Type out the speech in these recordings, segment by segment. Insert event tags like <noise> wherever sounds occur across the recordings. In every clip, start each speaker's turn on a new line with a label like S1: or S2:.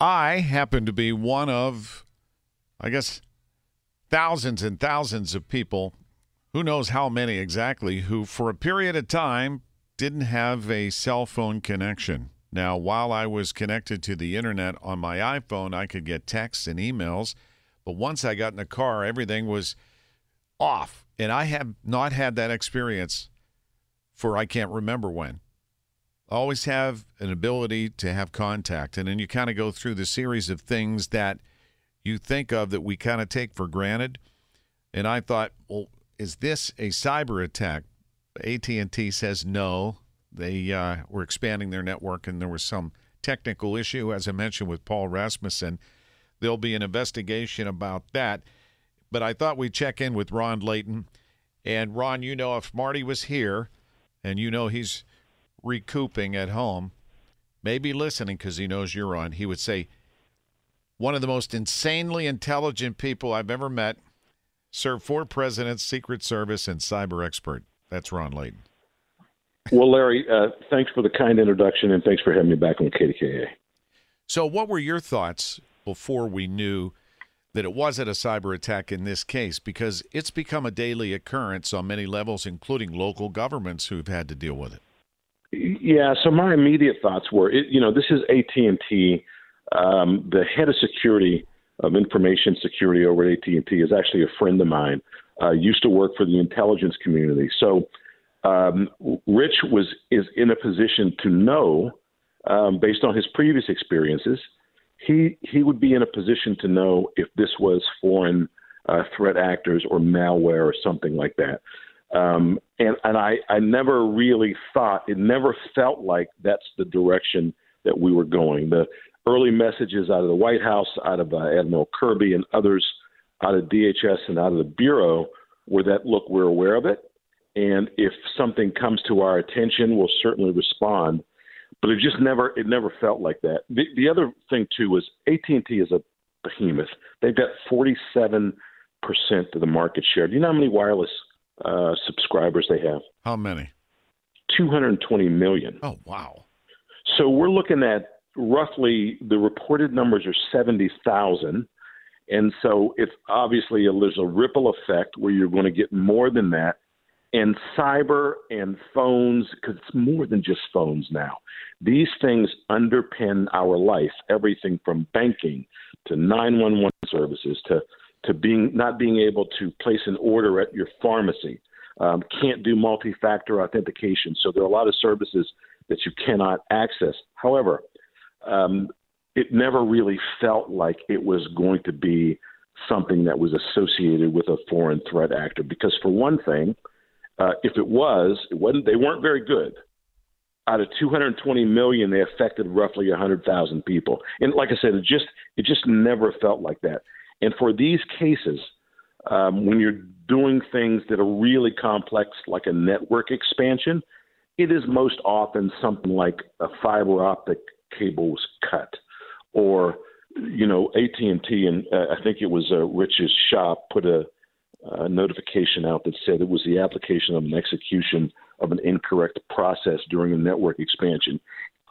S1: I happen to be one of, I guess, thousands and thousands of people, who knows how many exactly, who for a period of time didn't have a cell phone connection. Now, while I was connected to the internet on my iPhone, I could get texts and emails. But once I got in the car, everything was off. And I have not had that experience for I can't remember when. Always have an ability to have contact. And then you kind of go through the series of things that you think of that we kind of take for granted. And I thought, well, is this a cyber attack? AT&T says no. They uh, were expanding their network, and there was some technical issue, as I mentioned, with Paul Rasmussen. There'll be an investigation about that. But I thought we'd check in with Ron Layton. And Ron, you know, if Marty was here, and you know he's recouping at home, maybe listening because he knows you're on, he would say, one of the most insanely intelligent people I've ever met, served four presidents, Secret Service, and cyber expert. That's Ron Layton.
S2: Well, Larry, uh, thanks for the kind introduction, and thanks for having me back on KDKA.
S1: So, what were your thoughts before we knew that it wasn't a cyber attack in this case? Because it's become a daily occurrence on many levels, including local governments who've had to deal with it.
S2: Yeah. So, my immediate thoughts were, it, you know, this is AT and T. Um, the head of security of information security over at AT and T is actually a friend of mine. Uh, used to work for the intelligence community. So um, Rich was is in a position to know, um, based on his previous experiences, he he would be in a position to know if this was foreign uh, threat actors or malware or something like that. Um, and and I, I never really thought it never felt like that's the direction that we were going. The early messages out of the White House, out of uh, Admiral Kirby and others, out of DHS and out of the Bureau were that look, we're aware of it. And if something comes to our attention, we'll certainly respond. But it just never it never felt like that. The, the other thing too was AT&T is a behemoth. They've got 47 percent of the market share. Do you know how many wireless uh, subscribers they have?
S1: How many?
S2: 220 million.
S1: Oh wow!
S2: So we're looking at roughly the reported numbers are 70,000. And so it's obviously a, there's a ripple effect where you're going to get more than that. And cyber and phones, because it's more than just phones now. These things underpin our life, everything from banking to 911 services to to being not being able to place an order at your pharmacy. Um, can't do multi-factor authentication, so there are a lot of services that you cannot access. However, um, it never really felt like it was going to be something that was associated with a foreign threat actor. Because for one thing, uh, if it was, it wasn't. They weren't very good. Out of 220 million, they affected roughly 100,000 people. And like I said, it just it just never felt like that. And for these cases, um, when you're doing things that are really complex, like a network expansion, it is most often something like a fiber optic cable was cut, or you know AT and T and uh, I think it was uh, Rich's shop put a, a notification out that said it was the application of an execution of an incorrect process during a network expansion.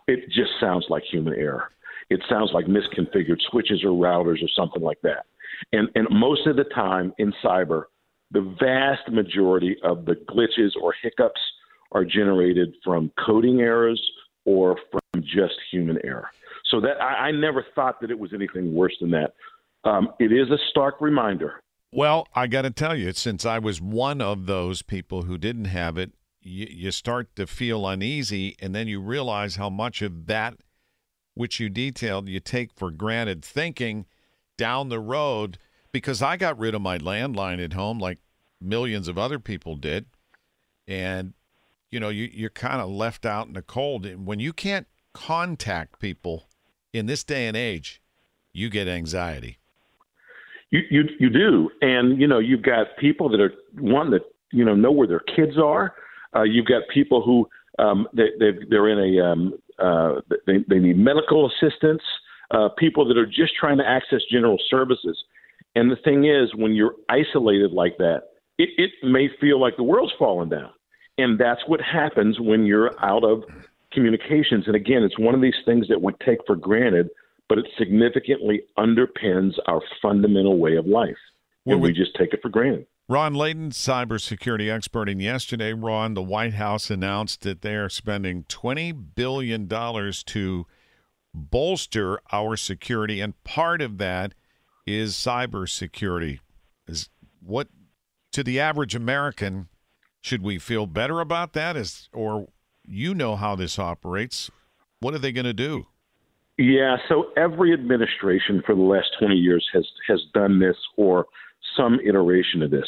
S2: It just sounds like human error. It sounds like misconfigured switches or routers or something like that. And and most of the time in cyber, the vast majority of the glitches or hiccups are generated from coding errors or from just human error. So that I, I never thought that it was anything worse than that. Um, it is a stark reminder.
S1: Well, I got to tell you, since I was one of those people who didn't have it, you, you start to feel uneasy, and then you realize how much of that, which you detailed, you take for granted, thinking down the road. Because I got rid of my landline at home, like millions of other people did, and you know, you, you're kind of left out in the cold. And when you can't contact people in this day and age, you get anxiety.
S2: You, you you do, and you know you've got people that are one that you know know where their kids are. Uh, you've got people who um, they, they they're in a um, uh, they they need medical assistance. Uh, people that are just trying to access general services. And the thing is, when you're isolated like that, it, it may feel like the world's falling down. And that's what happens when you're out of communications. And again, it's one of these things that we take for granted, but it significantly underpins our fundamental way of life.
S1: Well,
S2: and we
S1: we-
S2: just take it for granted.
S1: Ron Layton, cybersecurity expert. And yesterday, Ron, the White House announced that they are spending $20 billion to bolster our security. And part of that is cybersecurity. Is what, to the average American, should we feel better about that? Is, or you know how this operates. What are they going to do?
S2: Yeah, so every administration for the last 20 years has has done this or some iteration of this.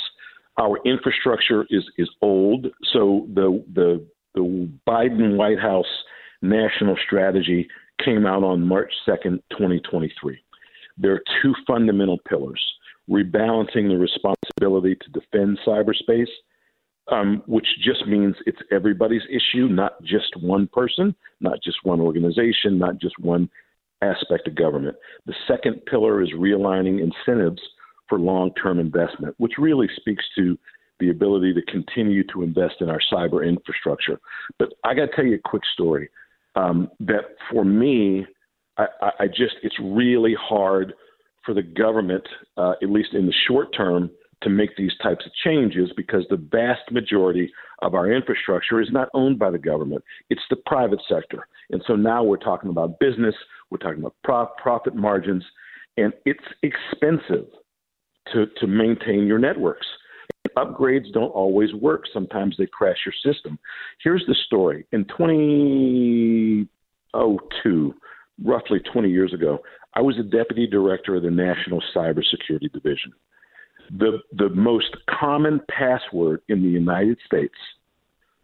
S2: Our infrastructure is is old, so the the the Biden White House national strategy came out on March 2nd, 2023. There are two fundamental pillars: rebalancing the responsibility to defend cyberspace um, which just means it's everybody's issue, not just one person, not just one organization, not just one aspect of government. The second pillar is realigning incentives for long term investment, which really speaks to the ability to continue to invest in our cyber infrastructure. But I got to tell you a quick story um, that for me, I, I just, it's really hard for the government, uh, at least in the short term, to make these types of changes because the vast majority of our infrastructure is not owned by the government. It's the private sector. And so now we're talking about business, we're talking about pro- profit margins, and it's expensive to, to maintain your networks. Upgrades don't always work. Sometimes they crash your system. Here's the story. In 2002, roughly 20 years ago, I was a deputy director of the National Cybersecurity Division the the most common password in the United States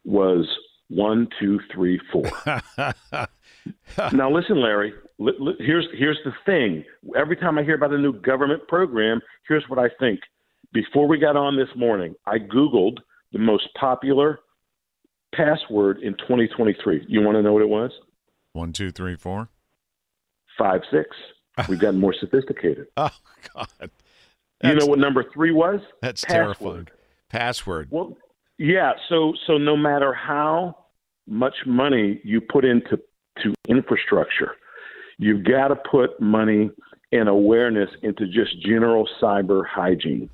S2: was one two three four. <laughs> <laughs> now listen, Larry. Here's here's the thing. Every time I hear about a new government program, here's what I think. Before we got on this morning, I googled the most popular password in 2023. You want to know what it was?
S1: One, two, three, four.
S2: Five six. <laughs> We've gotten more sophisticated.
S1: Oh, God.
S2: You know what number three was?
S1: That's
S2: Password.
S1: terrifying. Password.
S2: Well, yeah. So so no matter how much money you put into to infrastructure, you've got to put money and awareness into just general cyber hygiene.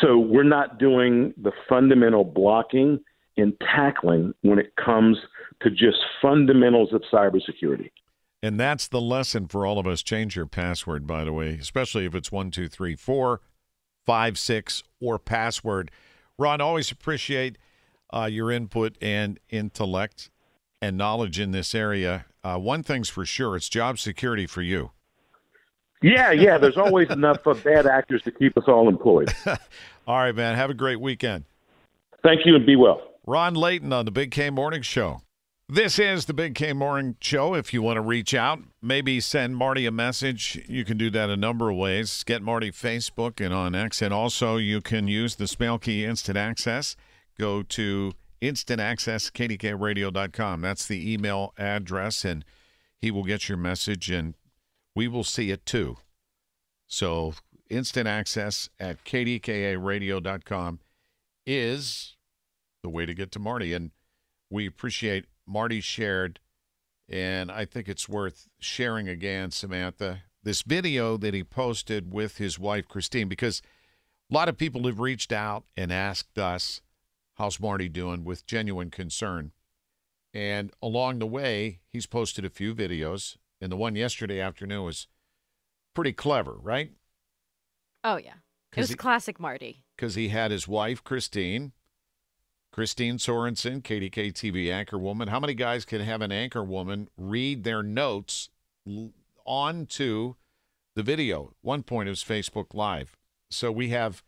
S2: So we're not doing the fundamental blocking and tackling when it comes to just fundamentals of cybersecurity.
S1: And that's the lesson for all of us. Change your password, by the way, especially if it's one, two, three, four, five, six, or password. Ron, always appreciate uh, your input and intellect and knowledge in this area. Uh, one thing's for sure it's job security for you.
S2: Yeah, yeah. There's always <laughs> enough bad actors to keep us all employed. <laughs>
S1: All right, man. Have a great weekend.
S2: Thank you and be well.
S1: Ron Layton on the Big K Morning Show. This is the Big K Morning Show. If you want to reach out, maybe send Marty a message. You can do that a number of ways. Get Marty Facebook and on X. And also, you can use the Spell Key Instant Access. Go to instantaccesskdkradio.com. That's the email address, and he will get your message, and we will see it too. So, instant access at kdkaradio.com is the way to get to Marty. And we appreciate Marty shared, and I think it's worth sharing again, Samantha, this video that he posted with his wife, Christine, because a lot of people have reached out and asked us, How's Marty doing with genuine concern? And along the way, he's posted a few videos, and the one yesterday afternoon was pretty clever, right?
S3: Oh yeah, it was
S1: he-
S3: classic Marty.
S1: because he had his wife Christine, Christine Sorensen, KDK TV anchor woman. How many guys can have an anchor woman read their notes onto the video? One point it was Facebook Live, so we have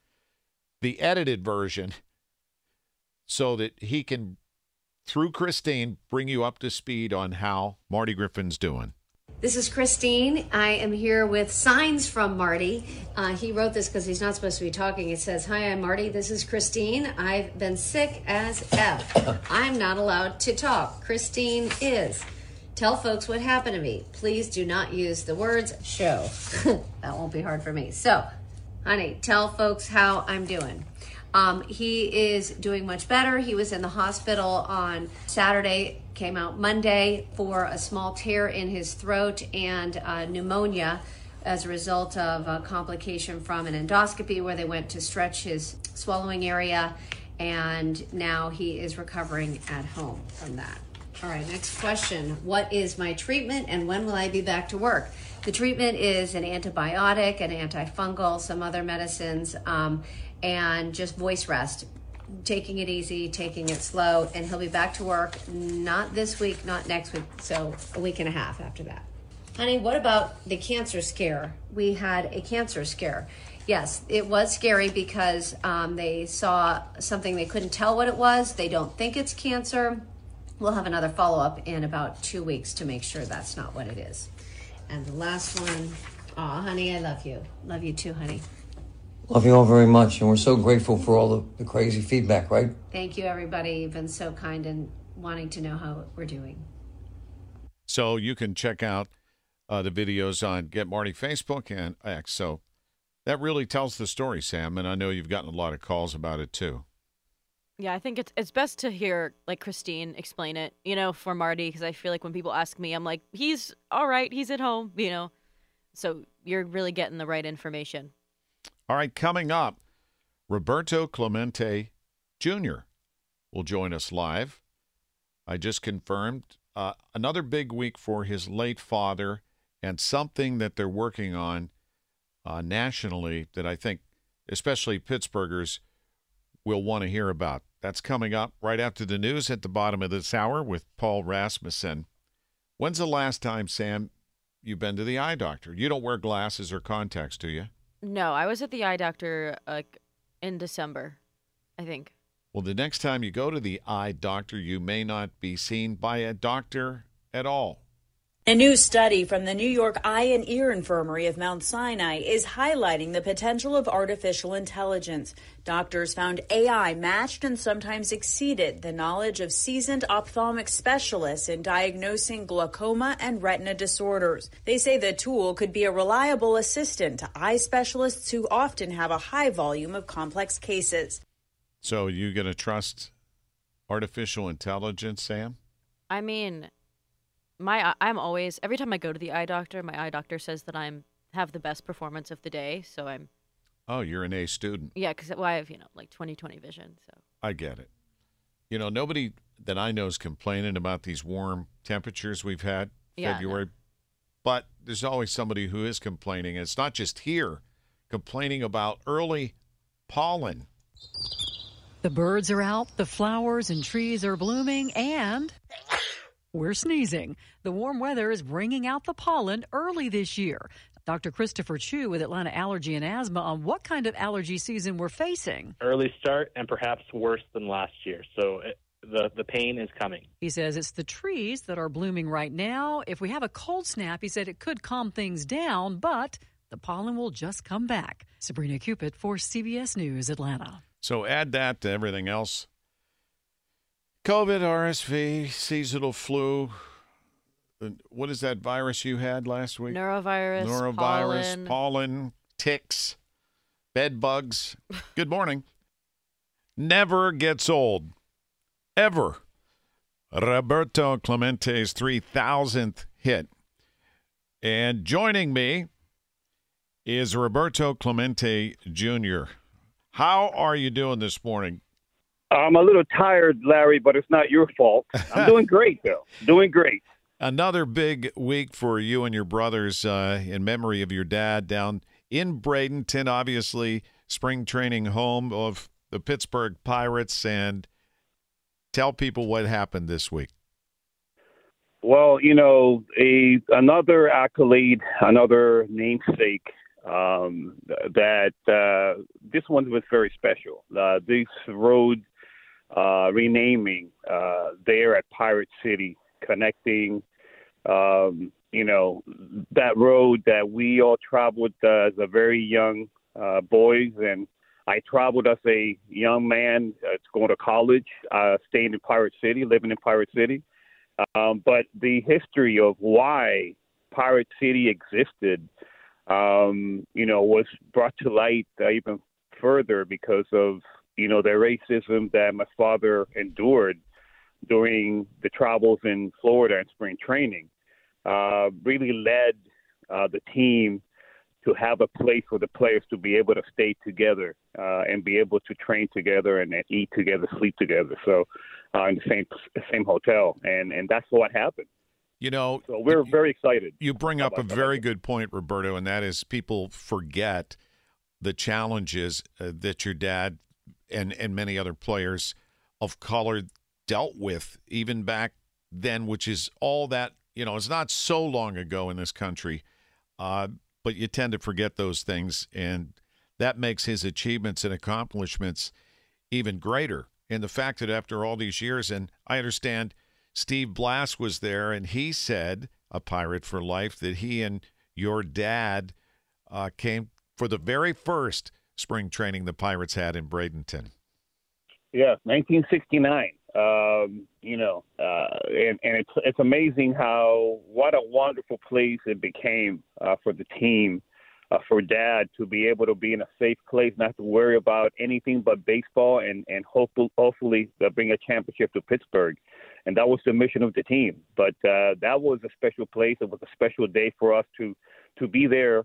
S1: the edited version, <laughs> so that he can, through Christine, bring you up to speed on how Marty Griffin's doing.
S4: This is Christine. I am here with signs from Marty. Uh, he wrote this because he's not supposed to be talking. It says, Hi, I'm Marty. This is Christine. I've been sick as F. I'm not allowed to talk. Christine is. Tell folks what happened to me. Please do not use the words show. <laughs> that won't be hard for me. So, honey, tell folks how I'm doing. Um, he is doing much better. He was in the hospital on Saturday, came out Monday for a small tear in his throat and uh, pneumonia as a result of a complication from an endoscopy where they went to stretch his swallowing area. And now he is recovering at home from that. All right, next question. What is my treatment and when will I be back to work? The treatment is an antibiotic, an antifungal, some other medicines, um, and just voice rest. Taking it easy, taking it slow, and he'll be back to work not this week, not next week, so a week and a half after that. Honey, what about the cancer scare? We had a cancer scare. Yes, it was scary because um, they saw something they couldn't tell what it was. They don't think it's cancer. We'll have another follow up in about two weeks to make sure that's not what it is. And the last one, aw, honey, I love you. Love you too, honey.
S5: Love you all very much, and we're so grateful for all the, the crazy feedback, right?
S4: Thank you, everybody. You've been so kind and wanting to know how we're doing.
S1: So you can check out uh, the videos on Get Marty Facebook and X. So that really tells the story, Sam. And I know you've gotten a lot of calls about it too.
S3: Yeah, I think it's it's best to hear like Christine explain it, you know, for Marty because I feel like when people ask me, I'm like, he's all right, he's at home, you know. So you're really getting the right information.
S1: All right, coming up, Roberto Clemente Jr. will join us live. I just confirmed uh, another big week for his late father and something that they're working on uh, nationally that I think, especially Pittsburghers, will want to hear about. That's coming up right after the news at the bottom of this hour with Paul Rasmussen. When's the last time, Sam, you've been to the eye doctor? You don't wear glasses or contacts, do you?
S3: No, I was at the eye doctor like in December, I think.
S1: Well, the next time you go to the eye doctor, you may not be seen by a doctor at all.
S6: A new study from the New York Eye and Ear Infirmary of Mount Sinai is highlighting the potential of artificial intelligence. Doctors found AI matched and sometimes exceeded the knowledge of seasoned ophthalmic specialists in diagnosing glaucoma and retina disorders. They say the tool could be a reliable assistant to eye specialists who often have a high volume of complex cases.
S1: So, you going to trust artificial intelligence, Sam?
S3: I mean, my I'm always every time I go to the eye doctor, my eye doctor says that I'm have the best performance of the day, so I'm
S1: Oh, you're an A student.
S3: yeah, because well, I have you know like 20/20 vision, so
S1: I get it. You know, nobody that I know is complaining about these warm temperatures we've had
S3: Yeah, no.
S1: February, but there's always somebody who is complaining. And it's not just here, complaining about early pollen.
S7: The birds are out, the flowers and trees are blooming, and we're sneezing. The warm weather is bringing out the pollen early this year. Dr. Christopher Chu with Atlanta Allergy and Asthma on what kind of allergy season we're facing.
S8: early start and perhaps worse than last year. So it, the the pain is coming.
S7: He says it's the trees that are blooming right now. If we have a cold snap, he said it could calm things down, but the pollen will just come back. Sabrina Cupid for CBS News, Atlanta.
S1: So add that to everything else. COVID, RSV, seasonal flu. What is that virus you had last week?
S3: Neurovirus.
S1: Norovirus,
S3: pollen.
S1: pollen, ticks, bed bugs. Good morning. Never gets old. Ever. Roberto Clemente's 3000th hit. And joining me is Roberto Clemente Jr. How are you doing this morning?
S9: I'm a little tired, Larry, but it's not your fault. I'm doing <laughs> great, though. Doing great.
S1: Another big week for you and your brothers uh, in memory of your dad down in Bradenton, obviously, spring training home of the Pittsburgh Pirates. And tell people what happened this week.
S9: Well, you know, a another accolade, another namesake. Um, that uh, this one was very special. Uh, this road uh, renaming uh, there at Pirate City, connecting, um, you know, that road that we all traveled uh, as a very young uh, boys, and I traveled as a young man uh, going to college, uh, staying in Pirate City, living in Pirate City. Um, but the history of why Pirate City existed, um, you know, was brought to light uh, even further because of you know, the racism that my father endured during the travels in Florida and spring training uh, really led uh, the team to have a place for the players to be able to stay together uh, and be able to train together and, and eat together, sleep together. So uh, in the same same hotel, and and that's what happened.
S1: You know,
S9: so we're very excited.
S1: You bring up a very good point, Roberto, and that is people forget the challenges uh, that your dad and and many other players of color dealt with even back then, which is all that you know. It's not so long ago in this country, uh, but you tend to forget those things, and that makes his achievements and accomplishments even greater. And the fact that after all these years, and I understand Steve Blass was there, and he said, a pirate for life, that he and your dad uh, came for the very first spring training the Pirates had in Bradenton.
S9: Yeah, 1969. Um, you know, uh, and, and it's it's amazing how what a wonderful place it became uh, for the team, uh, for Dad to be able to be in a safe place, not to worry about anything but baseball, and and hopefully hopefully bring a championship to Pittsburgh, and that was the mission of the team. But uh, that was a special place. It was a special day for us to to be there.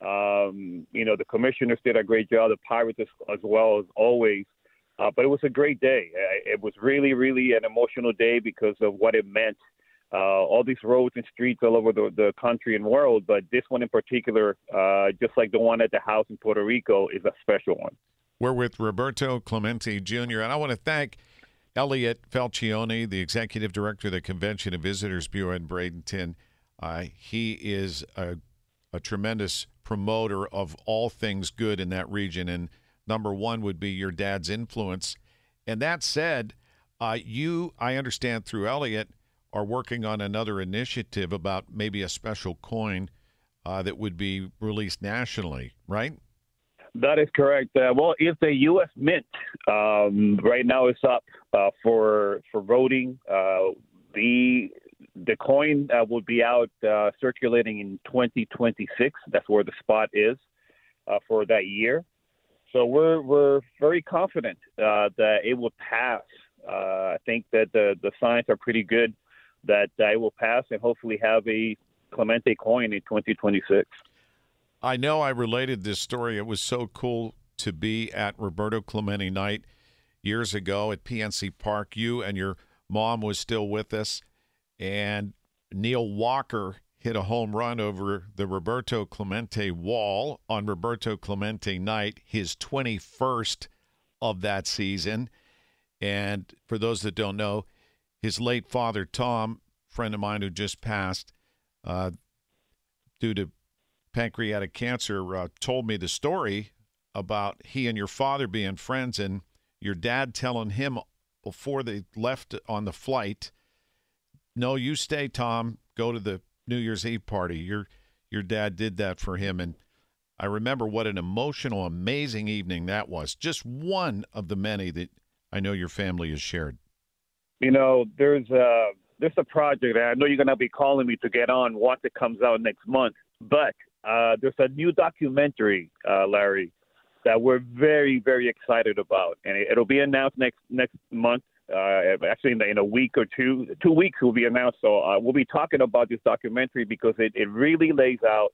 S9: Um, you know, the commissioners did a great job. The Pirates as, as well as always uh, but it was a great day. It was really, really an emotional day because of what it meant. Uh, all these roads and streets all over the, the country and world, but this one in particular, uh, just like the one at the house in Puerto Rico, is a special one.
S1: We're with Roberto Clemente Jr., and I want to thank Elliott Falcione, the executive director of the Convention and Visitors Bureau in Bradenton. Uh, he is a, a tremendous promoter of all things good in that region, and Number one would be your dad's influence. And that said, uh, you, I understand through Elliott, are working on another initiative about maybe a special coin uh, that would be released nationally, right?
S9: That is correct. Uh, well, if the U.S. Mint um, right now is up uh, for for voting, uh, the the coin uh, will be out uh, circulating in 2026. That's where the spot is uh, for that year. So we're we're very confident uh, that it will pass. Uh, I think that the the signs are pretty good that it will pass and hopefully have a Clemente coin in 2026.
S1: I know I related this story. It was so cool to be at Roberto Clemente night years ago at PNC Park. You and your mom was still with us, and Neil Walker hit a home run over the Roberto Clemente wall on Roberto Clemente night, his 21st of that season. And for those that don't know, his late father, Tom, friend of mine who just passed uh, due to pancreatic cancer, uh, told me the story about he and your father being friends and your dad telling him before they left on the flight, No, you stay, Tom. Go to the New Year's Eve party. Your your dad did that for him, and I remember what an emotional, amazing evening that was. Just one of the many that I know your family has shared.
S9: You know, there's a there's a project I know you're going to be calling me to get on once it comes out next month. But uh, there's a new documentary, uh, Larry, that we're very very excited about, and it, it'll be announced next next month. Uh, actually, in, the, in, a week or two, two weeks will be announced. So uh, we'll be talking about this documentary because it, it really lays out.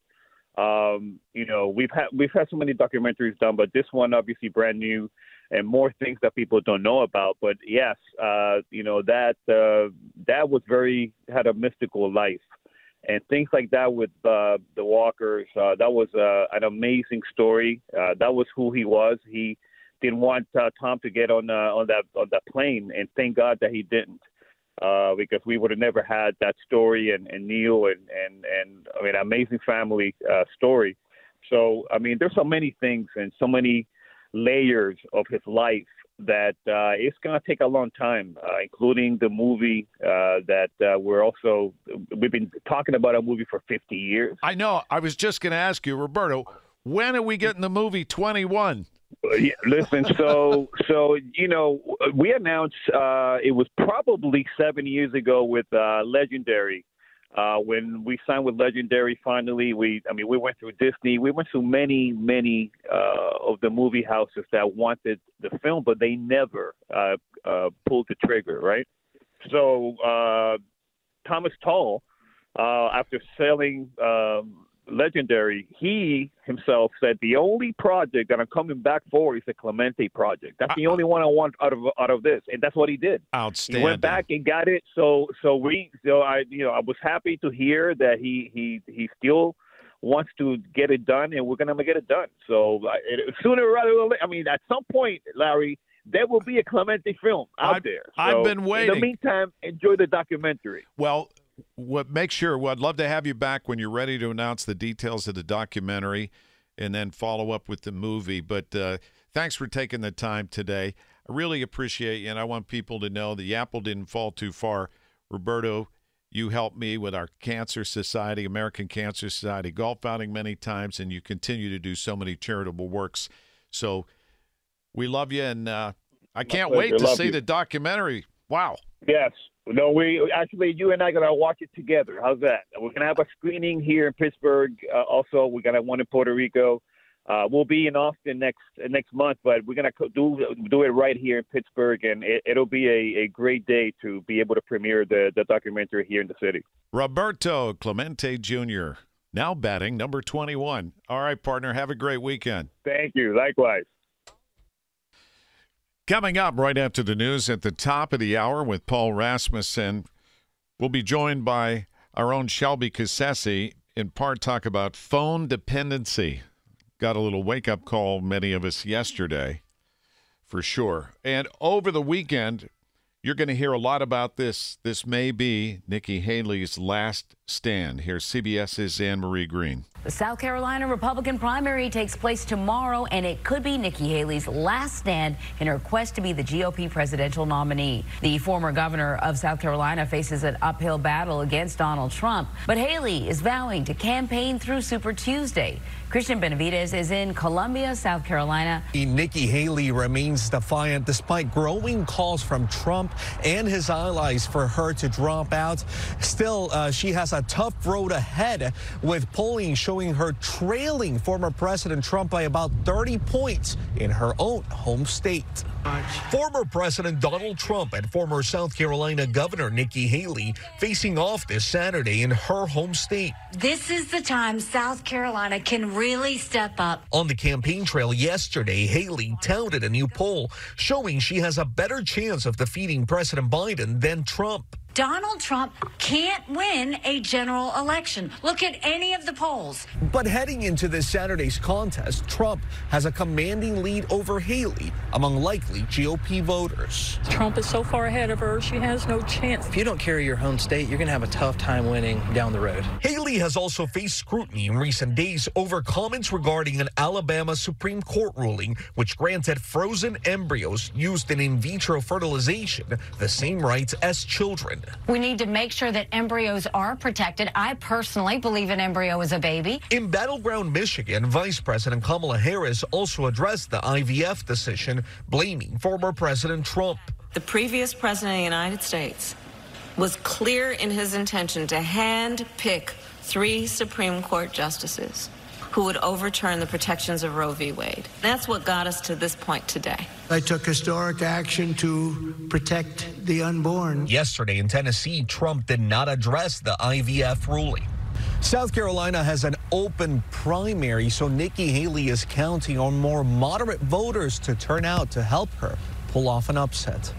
S9: Um, you know, we've had we've had so many documentaries done, but this one obviously brand new and more things that people don't know about. But yes, uh, you know that uh, that was very had a mystical life, and things like that with uh, the Walkers. Uh, that was uh, an amazing story. Uh, that was who he was. He didn't want uh, Tom to get on uh, on that on that plane, and thank God that he didn't, uh, because we would have never had that story and, and Neil and and and I mean amazing family uh, story. So I mean, there's so many things and so many layers of his life that uh, it's going to take a long time, uh, including the movie uh, that uh, we're also we've been talking about a movie for 50 years.
S1: I know. I was just going to ask you, Roberto, when are we getting the movie 21?
S9: Yeah, listen, so <laughs> so you know, we announced uh, it was probably seven years ago with uh, legendary Uh, when we signed with Legendary, finally, we I mean we went through Disney, we went through many many uh, of the movie houses that wanted the film, but they never uh, uh, pulled the trigger, right? So uh, Thomas Tull, uh, after selling um, Legendary, he himself said the only project that I'm coming back for is the Clemente project. That's the only one I want out of out of this, and that's what he did.
S1: Outstanding.
S9: He went back and got it. So so we so I you know I was happy to hear that he he he still wants to get it done, and we're gonna get it done. So uh, it, sooner rather than later, I mean, at some point, Larry, there will be a Clemente film out
S1: I've-
S9: there.
S1: I've
S9: So,
S1: been
S9: In the meantime, enjoy the documentary.
S1: Well, what make sure well, I'd love to have you back when you're ready to announce the details of the documentary and then follow up with the movie. But uh, thanks for taking the time today. I really appreciate you, and I want people to know the apple didn't fall too far. Roberto, you helped me with our Cancer Society, American Cancer Society golf outing many times, and you continue to do so many charitable works. So we love you, and uh, I can't wait to
S9: Love
S1: see
S9: you.
S1: the documentary. Wow.
S9: Yes. No, we actually you and I are gonna watch it together. How's that? We're gonna have a screening here in Pittsburgh. Uh, also, we're gonna have one in Puerto Rico. Uh, we'll be in Austin next uh, next month, but we're gonna do do it right here in Pittsburgh, and it, it'll be a, a great day to be able to premiere the the documentary here in the city.
S1: Roberto Clemente Jr., now batting number 21. All right, partner, have a great weekend.
S9: Thank you. Likewise.
S1: Coming up right after the news at the top of the hour with Paul Rasmussen, we'll be joined by our own Shelby Cassesi in part talk about phone dependency. Got a little wake up call, many of us yesterday, for sure. And over the weekend, you're going to hear a lot about this. This may be Nikki Haley's last stand. Here's CBS's Anne Marie Green.
S10: The South Carolina Republican primary takes place tomorrow, and it could be Nikki Haley's last stand in her quest to be the GOP presidential nominee. The former governor of South Carolina faces an uphill battle against Donald Trump, but Haley is vowing to campaign through Super Tuesday. Christian Benavides is in Columbia, South Carolina.
S11: Nikki Haley remains defiant despite growing calls from Trump and his allies for her to drop out. Still, uh, she has a tough road ahead with polling showing her trailing former President Trump by about 30 points in her own home state. Former President Donald Trump and former South Carolina Governor Nikki Haley facing off this Saturday in her home state.
S12: This is the time South Carolina can really step up.
S11: On the campaign trail yesterday, Haley touted a new poll showing she has a better chance of defeating President Biden than Trump.
S12: Donald Trump can't win a general election. Look at any of the polls.
S11: But heading into this Saturday's contest, Trump has a commanding lead over Haley among likely GOP voters.
S13: Trump is so far ahead of her, she has no chance.
S14: If you don't carry your home state, you're going to have a tough time winning down the road.
S11: Haley has also faced scrutiny in recent days over comments regarding an Alabama Supreme Court ruling which granted frozen embryos used in in vitro fertilization the same rights as children.
S12: We need to make sure that embryos are protected. I personally believe an embryo is a baby.
S11: In battleground Michigan, Vice President Kamala Harris also addressed the IVF decision, blaming former President Trump.
S15: The previous president of the United States was clear in his intention to hand pick three Supreme Court justices who would overturn the protections of Roe v. Wade. That's what got us to this point today.
S16: I took historic action to protect the unborn.
S11: Yesterday in Tennessee, Trump did not address the IVF ruling. South Carolina has an open primary, so Nikki Haley is counting on more moderate voters to turn out to help her pull off an upset.